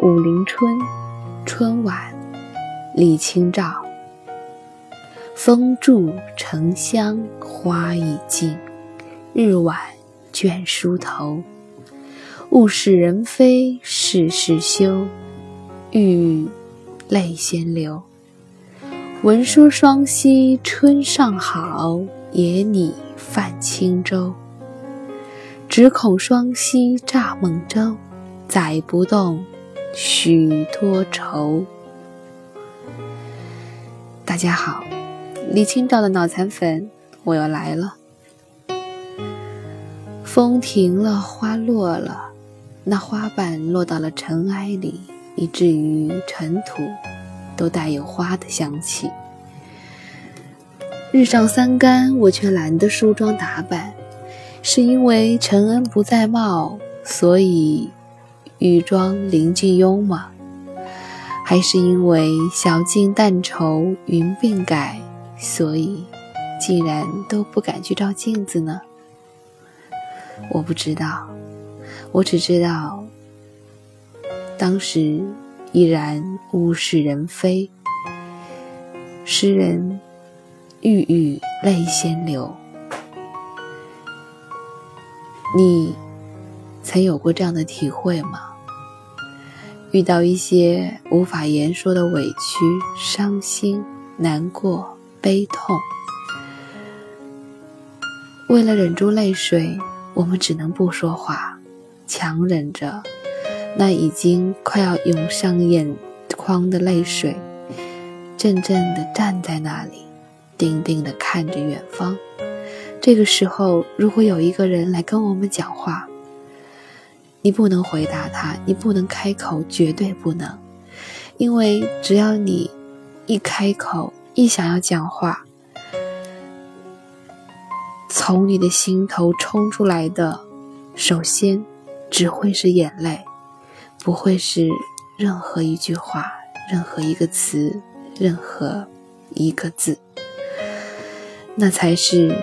武陵春，春晚，李清照。风住城香花已尽，日晚倦梳头。物是人非事事休，欲语泪先流。闻说双溪春尚好，野拟泛轻舟。只恐双溪蚱蜢舟，载不动许多愁。大家好，李清照的脑残粉，我又来了。风停了，花落了，那花瓣落到了尘埃里，以至于尘土。都带有花的香气。日上三竿，我却懒得梳妆打扮，是因为尘恩不再貌，所以玉妆临近庸吗？还是因为晓镜淡愁云鬓改，所以竟然都不敢去照镜子呢？我不知道，我只知道当时。依然物是人非，诗人郁郁泪先流。你曾有过这样的体会吗？遇到一些无法言说的委屈、伤心、难过、悲痛，为了忍住泪水，我们只能不说话，强忍着。那已经快要涌上眼眶的泪水，怔怔地站在那里，定定地看着远方。这个时候，如果有一个人来跟我们讲话，你不能回答他，你不能开口，绝对不能，因为只要你一开口，一想要讲话，从你的心头冲出来的，首先只会是眼泪。不会是任何一句话、任何一个词、任何一个字，那才是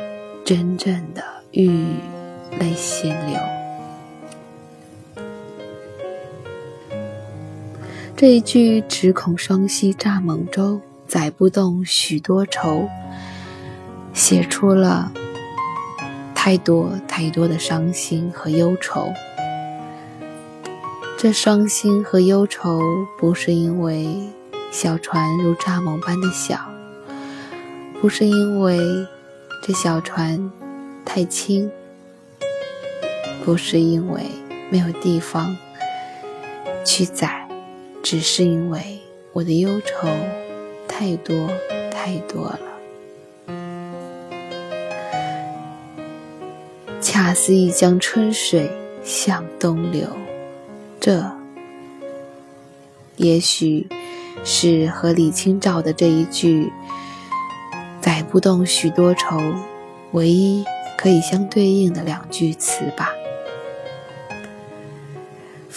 真正的欲泪先流。这一句“只恐双溪蚱蜢舟，载不动许多愁”，写出了太多太多的伤心和忧愁。这伤心和忧愁，不是因为小船如蚱蜢般的小，不是因为这小船太轻，不是因为没有地方去载，只是因为我的忧愁太多太多了。恰似一江春水向东流。这，也许是和李清照的这一句“载不动许多愁”唯一可以相对应的两句词吧。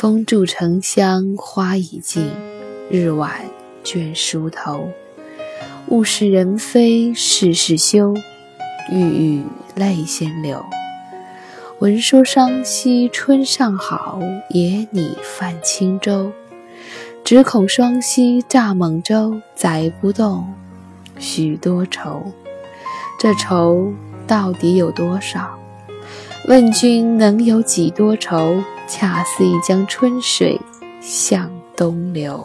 风住城香花已尽，日晚倦梳头。物是人非事事休，郁郁泪先流。闻说双溪春尚好，野拟泛轻舟。只恐双溪蚱蜢舟，载不动许多愁。这愁到底有多少？问君能有几多愁？恰似一江春水向东流。